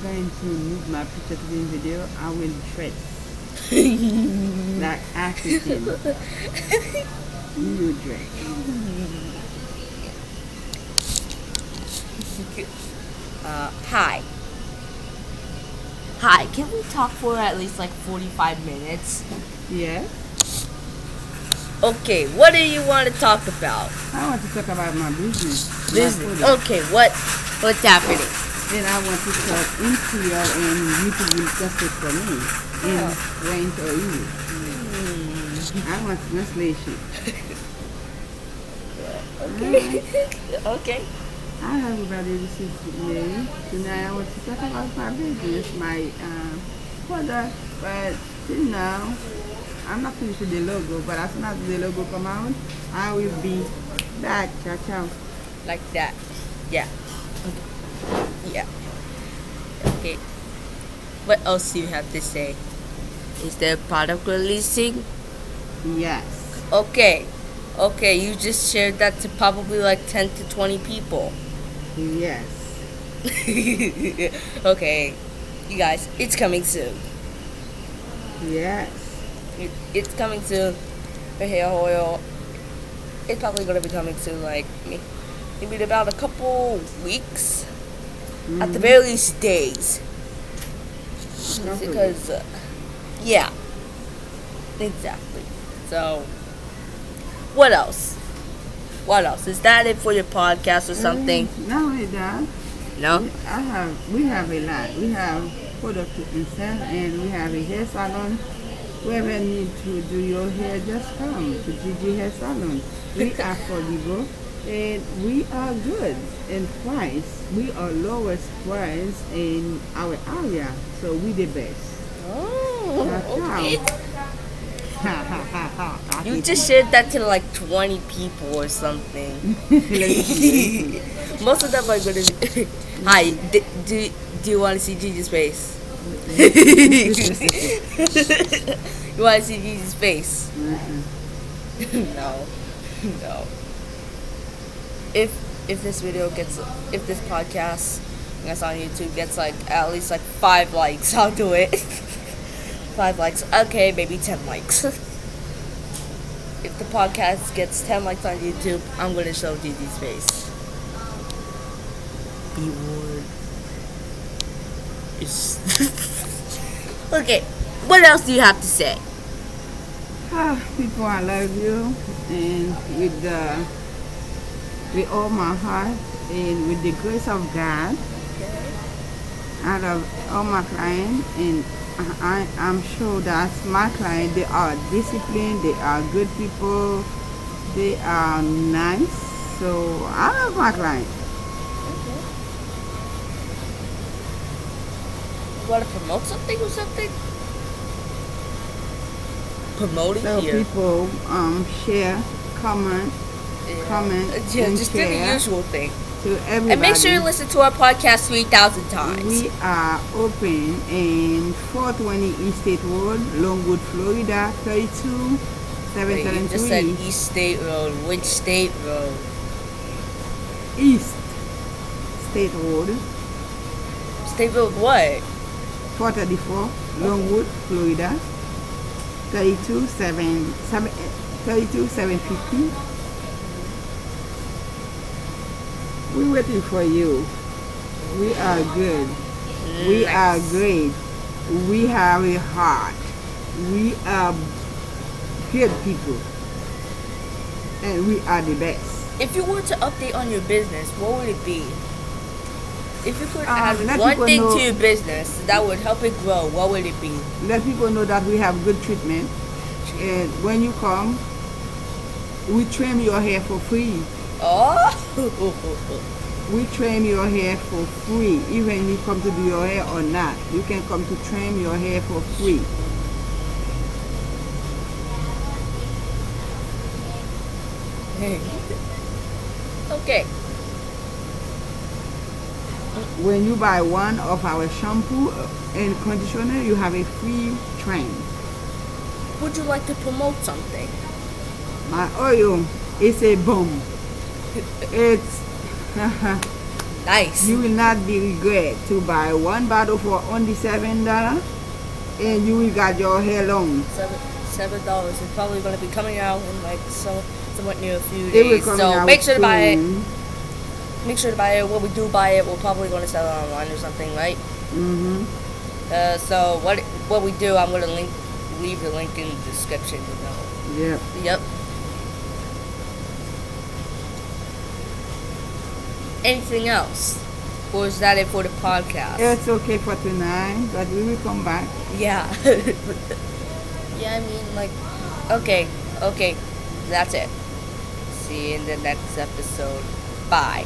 going to move my picture to the video, I will dress like African. you dress. Uh, hi. Hi, can we talk for at least like 45 minutes? Yeah. Okay, what do you want to talk about? I want to talk about my business. Business. Okay, what what's happening? Then I want to talk in Creole and YouTube will translate for me in. French or English. I want translation. Okay. okay. Hi everybody, this is Mary. Tonight I want to talk about my business, my uh, product, but till now, I'm not finished with the logo, but as soon as the logo come out, I will be back. Ciao, ciao. Like that. Yeah. Yeah. Okay. What else do you have to say? Is there product releasing? Yes. Okay. Okay, you just shared that to probably like 10 to 20 people. Yes. okay. You guys, it's coming soon. Yes. It, it's coming soon. The hair oil. It's probably gonna be coming soon, like may- maybe in about a couple weeks. At the very least, days. Because, uh, yeah, exactly. So, what else? What else? Is that it for your podcast or something? Mm, Not only that, No. I have we have a lot. We have product to sell and we have a hair salon. Whoever need to do your hair, just come to GG Hair Salon. We are for affordable and we are good in price. We are lowest price in our area, so we the best. Oh, okay. You just shared that to like 20 people or something. Let me see, let me see. Most of them are gonna be. Hi, d- do, do you want to see Gigi's face? you want to see Gigi's face? No, no. If if this video gets, if this podcast that's on YouTube gets like at least like five likes, I'll do it. five likes, okay, maybe ten likes. if the podcast gets ten likes on YouTube, I'm gonna show Gigi's face. Be warned. It's okay. What else do you have to say? Ah, people, I love you, and with the with all my heart, and with the grace of God, I love all my clients, and I, I'm sure that my clients they are disciplined, they are good people, they are nice. So I love my clients. You want to promote something or something? Promote it So here. people um share, comment Yeah. comment, Uh, yeah, and just do the usual thing. to everybody. And make sure you listen to our podcast 3,000 times. We are open in 420 East State Road, Longwood, Florida, 32 Wait, you just said East State Road. Which state road? East State Road, State Road what? 434 Longwood, Florida, 32 7 7 32 750. We're waiting for you. We are good. We are great. We have a heart. We are good people. And we are the best. If you were to update on your business, what would it be? If you could Um, add let one thing know- to your business that would help it grow, what would it be? Let people know that we have good treatment. And when you come, we trim your hair for free. Oh! We trim your hair for free. Even if you come to do your hair or not, you can come to trim your hair for free. okay. When you buy one of our shampoo and conditioner, you have a free trim. Would you like to promote something? My oil is a bomb. It's Nice. You will not be regret to buy one bottle for only seven dollar, and you will got your hair long. Seven seven dollars. It's probably gonna be coming out in like so somewhat near a few It will days. So make sure to buy it. Make sure to buy it. When we do buy it, we're probably gonna sell it online or something, right? Mhm. Uh, so what what we do, I'm gonna link leave the link in the description. You know. Yep. Yep. Anything else? Or is that it for the podcast? It's okay for tonight, but we will come back. Yeah. yeah, I mean, like, okay, okay, that's it. See you in the next episode. Bye.